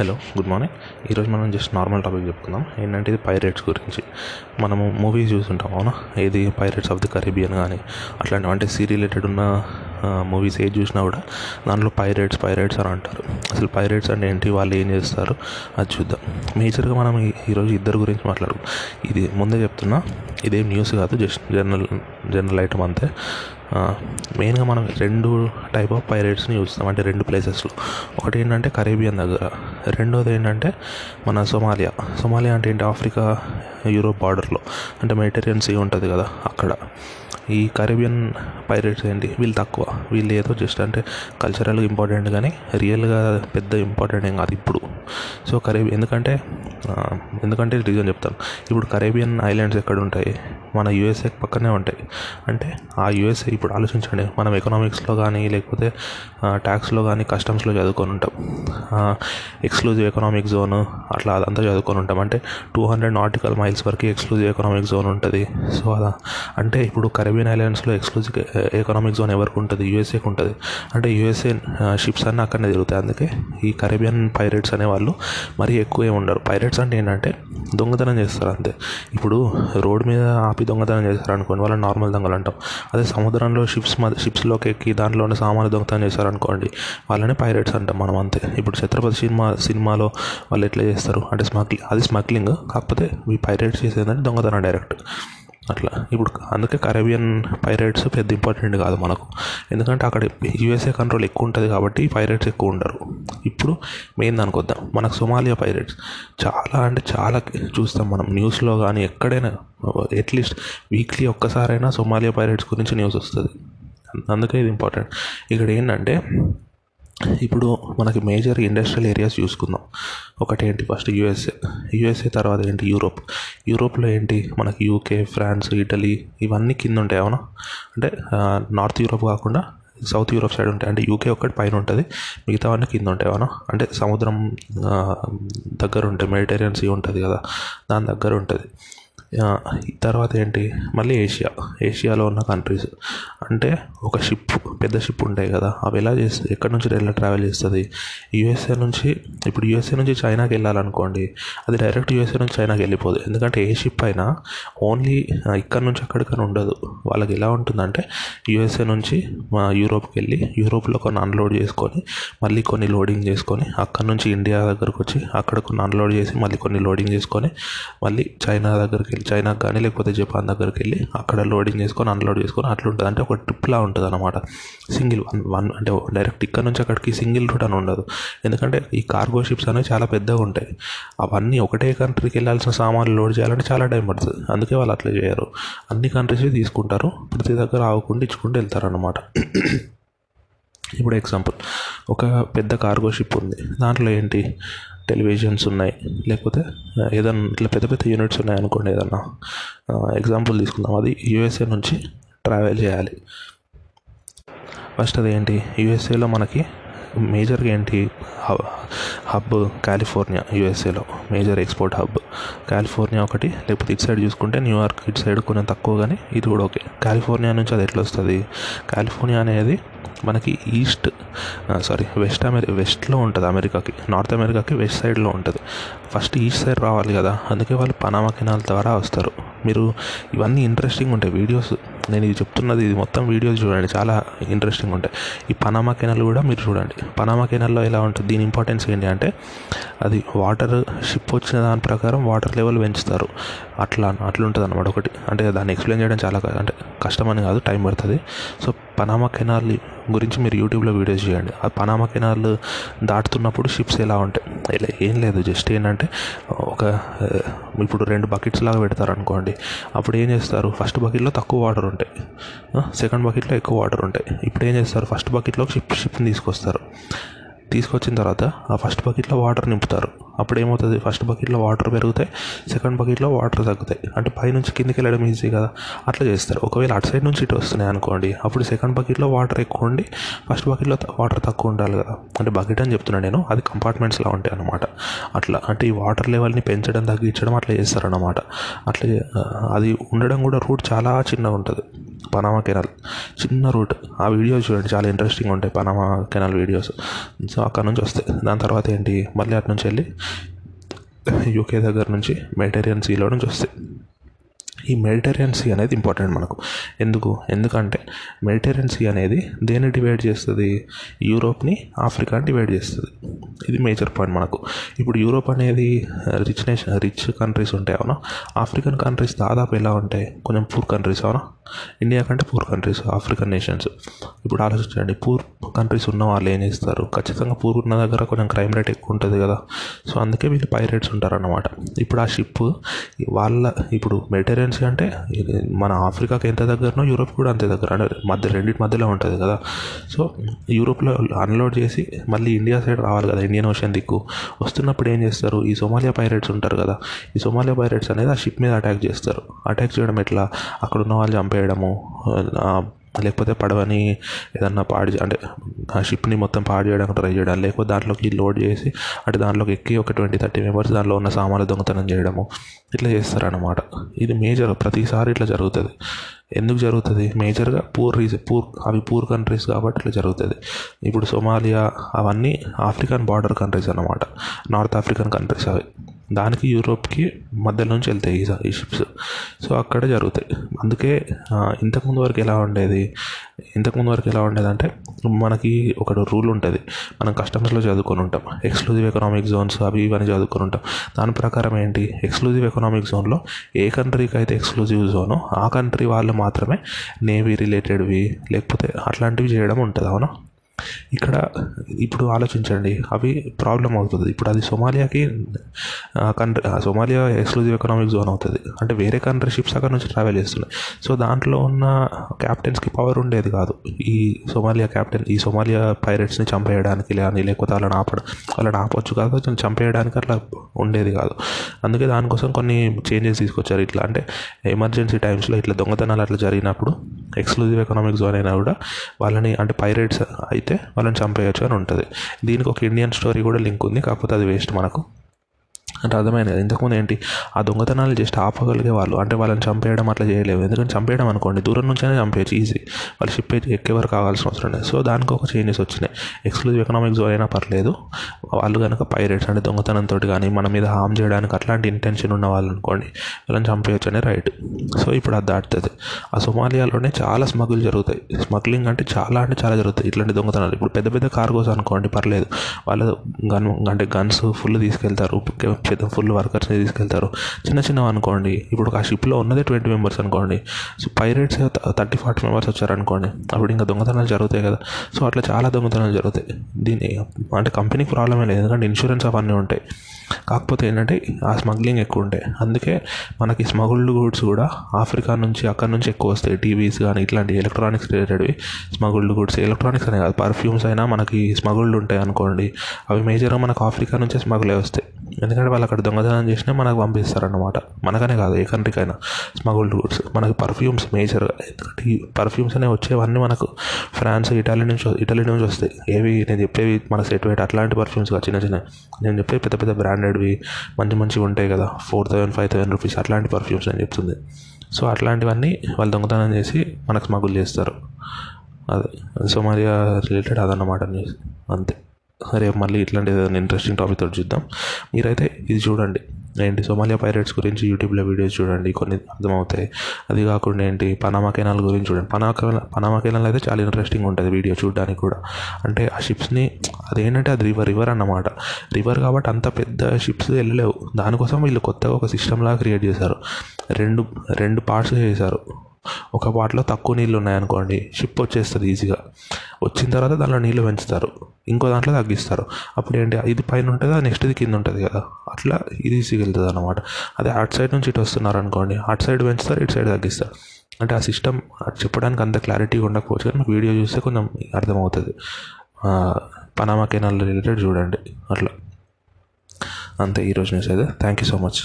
Hello good morning ఈరోజు మనం just normal topic చెప్పుకుందాం. ఏంటంటే ఇది పైరేట్స్ గురించి. మనము మూవీస్ చూస్తుంటాం అవునా? ఏది పైరేట్స్ ఆఫ్ ది కరీబియన్ కానీ అట్లాంటివి అంటే సీ రిలేటెడ్ ఉన్న మూవీస్ ఏది చూసినా కూడా దాంట్లో పైరేట్స్ పైరేట్స్ అని అంటారు. అసలు పైరేట్స్ అంటే ఏంటి? వాళ్ళు ఏం చేస్తారు? అది చూద్దాం. మేజర్గా మనం ఈరోజు ఇద్దరు గురించి మాట్లాడుకుందాం ఇది ముందే చెప్తున్నా. ఇదేం న్యూస్ కాదు జస్ట్ జనరల్ జనరల్ ఐటమ్ అంతే. మెయిన్గా మనం రెండు టైప్ ఆఫ్ పైరేట్స్ని చూస్తాం. అంటే రెండు ప్లేసెస్లో ఒకటి ఏంటంటే కరేబియన్ దగ్గర. రెండోది ఏంటంటే మన సొమాలియా సొమాలియా అంటే ఏంటి? ఆఫ్రికా యూరోప్ బార్డర్లో అంటే మెడిటేరియన్ సీ ఉంటుంది కదా అక్కడ. ఈ కరేబియన్ పైరేట్స్ ఏంటి? వీళ్ళు తక్కువ. వీళ్ళు ఏదో జస్ట్ అంటే కల్చరల్గా ఇంపార్టెంట్ కానీ రియల్గా పెద్ద ఇంపార్టెంట్ ఏం కాదు ఇప్పుడు. సో కరేబి ఎందుకంటే ఎందుకంటే రీజన్ చెప్తాను. ఇప్పుడు కరేబియన్ ఐలాండ్స్ ఎక్కడ ఉంటాయి? మన యూఎస్ఏ పక్కనే ఉంటాయి. అంటే ఆ యూఎస్ఏ ఇప్పుడు ఆలోచించండి. మనం ఎకనామిక్స్లో కానీ లేకపోతే ట్యాక్స్లో కానీ కస్టమ్స్లో చదువుకొని ఉంటాం. ఎక్స్క్లూజివ్ ఎకనామిక్ జోన్ అట్లా అదంతా చదువుకొని ఉంటాం. అంటే టూ హండ్రెడ్ నాటికల్ మైల్స్ వరకు ఎక్స్క్లూజివ్ ఎకనామిక్ జోన్ ఉంటుంది. సో అలా. అంటే ఇప్పుడు కరేబియన్ ఐలాండ్స్లో ఎక్స్క్లూజివ్ ఎకనామిక్ జోన్ ఎవరికి ఉంటుంది? యూఎస్ఏకి ఉంటుంది. అంటే యూఎస్ఏ షిప్స్ అన్నీ అక్కడనే తిరుగుతాయి. అందుకే ఈ కరేబియన్ పైరేట్స్ అనేవాళ్ళు మరీ ఎక్కువ ఏమి ఉండరు. పైరేట్స్ అంటే ఏంటంటే దొంగతనం చేస్తారు అంతే. ఇప్పుడు రోడ్డు మీద ఆపి దొంగతనం చేస్తారు అనుకోండి వాళ్ళని నార్మల్ దొంగలు అంటాం. అదే సముద్రంలో షిప్స్ షిప్స్లోకి ఎక్కి దాంట్లోనే సామాన్లు దొంగతనం చేస్తారు అనుకోండి వాళ్ళని పైరేట్స్ అంటాం మనం అంతే. ఇప్పుడు ఛత్రపతి సినిమా సినిమాలో వాళ్ళు ఎట్లా చేస్తారు? అంటే స్మగ్లింగ్ అది స్మగ్లింగ్ కాకపోతే ఈ పైరేట్స్ చేసేదంటే దొంగతనం డైరెక్ట్. అట్లా. ఇప్పుడు అందుకే కరేబియన్ పైరేట్స్ పెద్ద ఇంపార్టెంట్ కాదు మనకు. ఎందుకంటే అక్కడ యూఎస్ఏ కంట్రోల్ ఎక్కువ ఉంటుంది కాబట్టి పైరేట్స్ ఎక్కువ ఉండరు. ఇప్పుడు మెయిన్ దానికి వద్దాం. మనకు సొమాలియా పైరేట్స్ చాలా అంటే చాలా చూస్తాం మనం. న్యూస్లో కానీ ఎక్కడైనా అట్లీస్ట్ వీక్లీ ఒక్కసారైనా సొమాలియా పైరేట్స్ గురించి న్యూస్ వస్తుంది. అందుకే ఇది ఇంపార్టెంట్. ఇక్కడ ఏంటంటే ఇప్పుడు మనకి మేజర్ ఇండస్ట్రియల్ ఏరియాస్ చూసుకుందాం. ఒకటి ఏంటి ఫస్ట్ యూఎస్ఏ యూఎస్ఏ తర్వాత ఏంటి? యూరోప్ యూరోప్లో ఏంటి? మనకి యూకే ఫ్రాన్స్ ఇటలీ ఇవన్నీ కింద ఉంటాయి అవునా? అంటే నార్త్ యూరోప్ కాకుండా సౌత్ యూరోప్ సైడ్ ఉంటాయి. అంటే యూకే ఒక్కటి పైన ఉంటుంది మిగతావన్నీ కింద ఉంటాయి అవునా? అంటే సముద్రం దగ్గర ఉంటాయి మెడిటేరియన్ సీ ఉంటుంది కదా దాని దగ్గర ఉంటుంది. తర్వాత ఏంటి? మళ్ళీ ఏషియా. ఏషియాలో ఉన్న కంట్రీస్ అంటే ఒక షిప్ పెద్ద షిప్ ఉంటాయి కదా. అవి ఎలా చేస్తుంది ఎక్కడి నుంచి ఎలా ట్రావెల్ చేస్తుంది? యూఎస్ఏ నుంచి ఇప్పుడు యూఎస్ఏ నుంచి చైనాకి వెళ్ళాలనుకోండి అది డైరెక్ట్ యూఎస్ఏ నుంచి చైనాకి వెళ్ళిపోదు. ఎందుకంటే ఏ షిప్ అయినా ఓన్లీ ఇక్కడ నుంచి అక్కడికని ఉండదు. వాళ్ళకి ఎలా ఉంటుందంటే యూఎస్ఏ నుంచి మా యూరోప్కి వెళ్ళి యూరోప్లో కొన్ని అన్లోడ్ చేసుకొని మళ్ళీ కొన్ని లోడింగ్ చేసుకొని అక్కడ నుంచి ఇండియా దగ్గరకు వచ్చి అక్కడ కొన్ని అన్లోడ్ చేసి మళ్ళీ కొన్ని లోడింగ్ చేసుకొని మళ్ళీ చైనా దగ్గరికి వెళ్ళి చైనాకి కానీ లేకపోతే జపాన్ దగ్గరికి వెళ్ళి అక్కడ లోడింగ్ చేసుకొని అన్లోడ్ చేసుకొని అట్లా ఉంటుంది అంటే ఒక ట్రిప్లా ఉంటుంది అనమాట సింగిల్ వన్ వన్ అంటే డైరెక్ట్ ఇక్కడ నుంచి అక్కడికి సింగిల్ రూట్ అని ఉండదు. ఎందుకంటే ఈ కార్గో షిప్స్ అనేవి చాలా పెద్దగా ఉంటాయి. అవన్నీ ఒకటే కంట్రీకి వెళ్ళాల్సిన సామాన్లు లోడ్ చేయాలంటే చాలా టైం పడుతుంది. అందుకే వాళ్ళు అట్లా చేయరు. అన్ని కంట్రీస్ తీసుకుంటారు. ప్రతి దగ్గర ఆగకుండా ఇచ్చుకుంటూ వెళ్తారు అనమాట ఇప్పుడు ఎగ్జాంపుల్. ఒక పెద్ద కార్గో షిప్ ఉంది. దాంట్లో ఏంటి? టెలివిజన్స్ ఉన్నాయి. లేకపోతే ఏదన్నా ఇట్లా పెద్ద పెద్ద యూనిట్స్ ఉన్నాయి అనుకోండి ఏదన్నా. ఎగ్జాంపుల్ తీసుకుందాం. అది యూఎస్ఏ నుంచి ట్రావెల్ చేయాలి. ఫస్ట్ అది ఏంటి యూఎస్ఏలో మనకి మేజర్గా ఏంటి? హబ్ హబ్ కాలిఫోర్నియా యూఎస్ఏలో మేజర్ ఎక్స్పోర్ట్ హబ్ కాలిఫోర్నియా ఒకటి లేకపోతే ఇటు సైడ్ చూసుకుంటే న్యూయార్క్ ఇటు సైడ్ కొంచెం తక్కువ కానీ ఇది కూడా ఓకే. కాలిఫోర్నియా నుంచి అది ఎట్లా వస్తుంది? కాలిఫోర్నియా అనేది మనకి ఈస్ట్ సారీ వెస్ట్ అమెరి వెస్ట్లో ఉంటుంది అమెరికాకి. నార్త్ అమెరికాకి వెస్ట్ సైడ్లో ఉంటుంది. ఫస్ట్ ఈస్ట్ సైడ్ రావాలి కదా అందుకే వాళ్ళు పనామా కెనాల్ ద్వారా వస్తారు. మీరు ఇవన్నీ ఇంట్రెస్టింగ్ ఉంటాయి వీడియోస్ నేను ఇది చెప్తున్నది ఇది మొత్తం వీడియోస్ చూడండి చాలా ఇంట్రెస్టింగ్ ఉంటాయి. ఈ పనామా కెనాల్ కూడా మీరు చూడండి. పనామా కెనాల్లో ఎలా ఉంటుంది దీని ఇంపార్టెన్స్ ఏంటి అంటే అది వాటర్ షిప్ వచ్చిన దాని ప్రకారం వాటర్ లెవెల్ పెంచుతారు. అట్లా అట్లా ఉంటుంది అనమాట ఒకటి. అంటే దాన్ని ఎక్స్ప్లెయిన్ చేయడం చాలా అంటే అంటే కష్టమని కాదు టైం పడుతుంది. సో పనామా కెనాల్ గురించి మీరు యూట్యూబ్లో వీడియోస్ చేయండి. ఆ పనామా కెనాల్ దాటుతున్నప్పుడు షిప్స్ ఎలా ఉంటాయి? ఇలా ఏం లేదు. జస్ట్ ఏంటంటే ఒక ఇప్పుడు రెండు బకెట్స్ లాగా పెడతారు అనుకోండి అప్పుడు ఏం చేస్తారు? ఫస్ట్ బకెట్లో తక్కువ వాటర్ ఉంటాయి. సెకండ్ బకెట్లో ఎక్కువ వాటర్ ఉంటాయి. ఇప్పుడు ఏం చేస్తారు? ఫస్ట్ బకెట్లో షిప్ షిప్ని తీసుకొస్తారు. తీసుకొచ్చిన తర్వాత ఆ ఫస్ట్ బకెట్లో వాటర్ నింపుతారు. అప్పుడు ఏమవుతుంది? ఫస్ట్ బకెట్లో వాటర్ పెరుగుతాయి సెకండ్ బకెట్లో వాటర్ తగ్గుతాయి. అంటే పైనుంచి కిందికి వెళ్ళడం ఈజీ కదా? అట్లా చేస్తారు. ఒకవేళ అటు సైడ్ నుంచి ఇటు వస్తున్నాయి అనుకోండి అప్పుడు సెకండ్ బకెట్లో వాటర్ ఎక్కువ ఉండి ఫస్ట్ బకెట్లో వాటర్ తక్కువ ఉండాలి కదా? అంటే బకెట్ అని చెప్తున్నాను నేను అది కంపార్ట్మెంట్స్లా ఉంటాయి అనమాట అట్లా అంటే ఈ వాటర్ లెవెల్ని పెంచడం తగ్గించడం అట్లా చేస్తారన్నమాట. అట్లా అది ఉండడం కూడా రూట్ చాలా చిన్నగా ఉంటుంది. పనామా కెనాల్ చిన్న రూట్. ఆ వీడియోస్ చూడండి. చాలా ఇంట్రెస్టింగ్ ఉంటాయి పనామా కెనాల్ వీడియోస్ సో అక్కడ నుంచి వస్తాయి. దాని తర్వాత ఏంటి? మళ్ళీ అటు నుంచి వెళ్ళి యూకే దగ్గర నుంచి మెడిటేరియన్ సీలో నుంచి వస్తాయి. ఈ మెడిటేరియన్ సీ అనేది ఇంపార్టెంట్ మనకు. ఎందుకు? ఎందుకంటే మెడిటేరియన్ సీ అనేది దేన్ని డివైడ్ చేస్తుంది? యూరోప్ని ఆఫ్రికాని డివైడ్ చేస్తుంది. ఇది మేజర్ పాయింట్ మనకు. ఇప్పుడు యూరోప్ అనేది రిచ్ నేషన్ రిచ్ కంట్రీస్ ఉంటాయి అవునా? ఆఫ్రికన్ కంట్రీస్ దాదాపు ఎలా ఉంటాయి? కొంచెం పూర్ కంట్రీస్ అవునా? ఇండియా కంటే పూర్ కంట్రీస్ ఆఫ్రికన్ నేషన్స్. ఇప్పుడు ఆలోచించండి పూర్ కంట్రీస్ ఉన్న వాళ్ళు ఏం చేస్తారు? ఖచ్చితంగా పూర్ ఉన్న దగ్గర కొంచెం క్రైమ్ రేట్ ఎక్కువ ఉంటుంది కదా. సో అందుకే వీళ్ళు పైరేట్స్ ఉంటారన్నమాట. ఇప్పుడు ఆ షిప్ వాళ్ళ ఇప్పుడు మెడిటేరియన్ సీ అంటే మన ఆఫ్రికాకి ఎంత దగ్గరనో యూరోప్ కూడా అంతే దగ్గర. అంటే మధ్య రెండింటి మధ్యలో ఉంటుంది కదా. సో యూరోప్లో అన్లోడ్ చేసి మళ్ళీ ఇండియా సైడ్ రావాలి కదా ఇండియన్ ఓషన్ దిక్కు. వస్తున్నప్పుడు ఏం చేస్తారు? ఈ సోమాలియా పైరేట్స్ ఉంటారు కదా. ఈ సోమాలియా పైరేట్స్ అనేది ఆ షిప్ మీద అటాక్ చేస్తారు. అటాక్ చేయడం ఎట్లా? అక్కడ ఉన్న వాళ్ళు చంపేయడము లేకపోతే పడవని ఏదన్నా పాడు అంటే ఆ షిప్ని మొత్తం పాడు చేయడానికి ట్రై చేయడం లేకపోతే దాంట్లోకి లోడ్ చేసి అంటే దాంట్లోకి ఎక్కి ఒక ట్వంటీ థర్టీ మెంబర్స్ దాంట్లో ఉన్న సామాన్లు దొంగతనం చేయడము ఇట్లా చేస్తారన్నమాట. ఇది మేజర్ ప్రతిసారి ఇట్లా జరుగుతుంది. ఎందుకు జరుగుతుంది? మేజర్గా పూర్ రీజన్ పూర్ అవి పూర్ కంట్రీస్ కాబట్టి ఇట్లా జరుగుతుంది. ఇప్పుడు సోమాలియా అవన్నీ ఆఫ్రికన్ బార్డర్ కంట్రీస్ అన్నమాట. నార్త్ ఆఫ్రికన్ కంట్రీస్ అవి. దానికి యూరోప్కి మధ్య నుంచి వెళ్తాయి ఈ షిప్స్ సో అక్కడ జరుగుతాయి. అందుకే ఇంతకుముందు వరకు ఎలా ఉండేది? ఇంతకుముందు వరకు ఎలా ఉండేది అంటే మనకి ఒక రూల్ ఉంటుంది. మనం కస్టమర్స్లో చదువుకొని ఉంటాం. ఎక్స్క్లూజివ్ ఎకనామిక్ జోన్స్ అవి ఇవన్నీ చదువుకొని ఉంటాం. దాని ప్రకారం ఏంటి? ఎక్స్క్లూజివ్ ఎకనామిక్ జోన్లో ఏ కంట్రీకి అయితే ఎక్స్క్లూజివ్ జోనో ఆ కంట్రీ వాళ్ళు మాత్రమే నేవీ రిలేటెడ్వి లేకపోతే అట్లాంటివి చేయడం ఉంటుంది. అవునా? ఇక్కడ ఇప్పుడు ఆలోచించండి అవి ప్రాబ్లం అవుతుంది. ఇప్పుడు అది సోమాలియాకి country Somalia exclusive economic zone అవుతుంది. అంటే వేరే కంట్రీ షిప్స్ అక్కడ నుంచి ట్రావెల్ చేస్తున్నాయి. సో దాంట్లో ఉన్న క్యాప్టెన్స్కి పవర్ ఉండేది కాదు. ఈ సోమాలియా క్యాప్టెన్ ఈ సోమాలియా పైరెట్స్ని చంపేయడానికి కానీ లేకపోతే వాళ్ళని ఆపడం వాళ్ళని ఆపొచ్చు కాదు కొంచెం చంపేయడానికి అట్లా ఉండేది కాదు. అందుకే దానికోసం కొన్ని చేంజెస్ తీసుకొచ్చారు ఇట్లా. అంటే ఎమర్జెన్సీ టైమ్స్లో ఇట్లా దొంగతనాలు అట్లా జరిగినప్పుడు ఎక్స్క్లూజివ్ ఎకనామిక్ జోన్ అయినా కూడా వాళ్ళని అంటే పైరేట్స్ అయితే వాళ్ళని చంపేయచ్చు అని ఉంటుంది. దీనికి ఒక ఇండియన్ స్టోరీ కూడా లింక్ ఉంది కాకపోతే అది వేస్ట్ మనకు. అంటే అర్థమైంది ఇంతకుముందు ఏంటి? ఆ దొంగతనాలు జస్ట్ ఆపగలిగే వాళ్ళు అంటే వాళ్ళని చంపేయడం అట్లా చేయలేవు. ఎందుకంటే చంపేయడం అనుకోండి దూరం నుంచైనా చంపేయచ్చు ఈజీ వాళ్ళు షిప్ ఎక్కే వరకు కావాల్సిన అవసరం లేదు. సో దానికి ఒక చేంజెస్ వచ్చినాయి. ఎక్స్క్లూజివ్ ఎకనామిక్ జోన్ అయినా పర్లేదు. వాళ్ళు కనుక పైరేట్స్ అంటే దొంగతనంతో కానీ మన మీద హామ్ చేయడానికి అట్లాంటి ఇంటెన్షన్ ఉన్న వాళ్ళు అనుకోండి వాళ్ళని చంపేయచ్చు అనే రైట్ సో ఇప్పుడు అది దాటుతుంది. ఆ సోమాలియాలోనే చాలా స్మగుల్ జరుగుతాయి. స్మగ్లింగ్ అంటే చాలా అంటే చాలా జరుగుతాయి ఇట్లాంటి దొంగతనాలు. ఇప్పుడు పెద్ద పెద్ద కార్గోస్ అనుకోండి పర్లేదు. వాళ్ళు గన్ అంటే గన్స్ ఫుల్ తీసుకెళ్తారు. పెద్ద ఫుల్ వర్కర్స్ని తీసుకెళ్తారు. చిన్న చిన్నవి అనుకోండి. ఇప్పుడు ఒక షిప్లో ఉన్నదే ట్వంటీ మెంబర్స్ అనుకోండి. So pirates thirty forty members వచ్చారనుకోండి. అప్పుడు ఇంకా దొంగతనాలు జరుగుతాయి కదా. సో అట్లా చాలా దొంగతనాలు జరుగుతాయి. దీని అంటే కంపెనీకి ప్రాబ్లమే లేదు. ఎందుకంటే ఇన్సూరెన్స్ అవన్నీ ఉంటాయి. కాకపోతే ఏంటంటే ఆ స్మగ్లింగ్ ఎక్కువ ఉంటాయి అందుకే మనకి స్మగుల్డ్ గూడ్స్ కూడా ఆఫ్రికా నుంచి అక్కడ నుంచి ఎక్కువ వస్తాయి. టీవీస్ కానీ ఇట్లాంటి ఎలక్ట్రానిక్స్ రిలేటెడ్వి స్మగుల్డ్ గూడ్స్ ఎలక్ట్రానిక్స్ అనే కాదు పర్ఫ్యూమ్స్ అయినా మనకి స్మగుల్డ్ ఉంటాయి అనుకోండి. అవి మేజర్గా మనకు ఆఫ్రికా నుంచే స్మగుల్ అయి వస్తాయి. ఎందుకంటే వాళ్ళు అక్కడ దొంగతనం చేసినా మనకు పంపిస్తారన్నమాట. మనకనే కాదు ఏ కంట్రీకైనా స్మగుల్డ్ గూడ్స్ మనకి పర్ఫ్యూమ్స్ మేజర్గా ఎందుకంటే ఈ పర్ఫ్యూమ్స్ అనేవి వచ్చేవన్నీ మనకు ఫ్రాన్స్ ఇటాలీ నుంచి ఇటలీ నుంచి వస్తాయి. ఏవి నేను చెప్పేవి మన సెట్ వెయిట్ అట్లాంటి పర్ఫ్యూమ్స్ కాదు చిన్న చిన్న నేను చెప్పే పెద్ద పెద్ద బ్రాండెడ్వి మంచి మంచివి ఉంటాయి కదా. Four thousand five thousand rupees అట్లాంటి పర్ఫ్యూమ్స్ నేను చెప్తుంది. సో అట్లాంటివన్నీ వాళ్ళు దొంగతనం చేసి మనకు స్మగుల్ చేస్తారు. అదే. సో మరి రిలేటెడ్ అదన్నమాట న్యూస్ అంతే. రేపు మళ్ళీ ఇట్లాంటి ఏదైనా ఇంట్రెస్టింగ్ టాపిక్ తోటి చూద్దాం. మీరైతే ఇది చూడండి. ఏంటి సోమాలియా పైరేట్స్ గురించి యూట్యూబ్లో వీడియోస్ చూడండి కొన్ని అర్థమవుతాయి. అది కాకుండా ఏంటి పనామా కెనాల్ గురించి చూడండి. పనామా కెనాల్ పనామా కెనాల్ అయితే చాలా ఇంట్రెస్టింగ్ ఉంటుంది వీడియో చూడడానికి కూడా. అంటే ఆ షిప్స్ని అదేంటంటే అది రివర్ రివర్ అన్నమాట. రివర్ కాబట్టి అంత పెద్ద షిప్స్ వెళ్ళలేవు. దానికోసం వీళ్ళు కొత్తగా ఒక సిస్టమ్ లాగా క్రియేట్ చేశారు. రెండు రెండు పార్ట్స్ చేశారు. ఒక వాటిలో తక్కువ నీళ్ళు ఉన్నాయనుకోండి షిప్ వచ్చేస్తుంది ఈజీగా వచ్చిన తర్వాత దాంట్లో నీళ్ళు పెంచుతారు. ఇంకో దాంట్లో తగ్గిస్తారు. అప్పుడు ఏంటి ఇది పైన ఉంటుంది నెక్స్ట్ ఇది కింద ఉంటుంది కదా. అట్లా ఇది ఈజీగా వెళ్తుంది అనమాట అదే అటు సైడ్ నుంచి ఇటు వస్తున్నారు అనుకోండి అటు సైడ్ పెంచుతారు ఇటు సైడ్ తగ్గిస్తారు. అంటే ఆ సిస్టమ్ చెప్పడానికి అంత క్లారిటీగా ఉండకపోవచ్చు కానీ వీడియో చూస్తే కొంచెం అర్థమవుతుంది. పనామా కెనాల్ రిలేటెడ్ చూడండి. అట్లా. అంతే ఈరోజు న్యూస్ అయితే. Thank you so much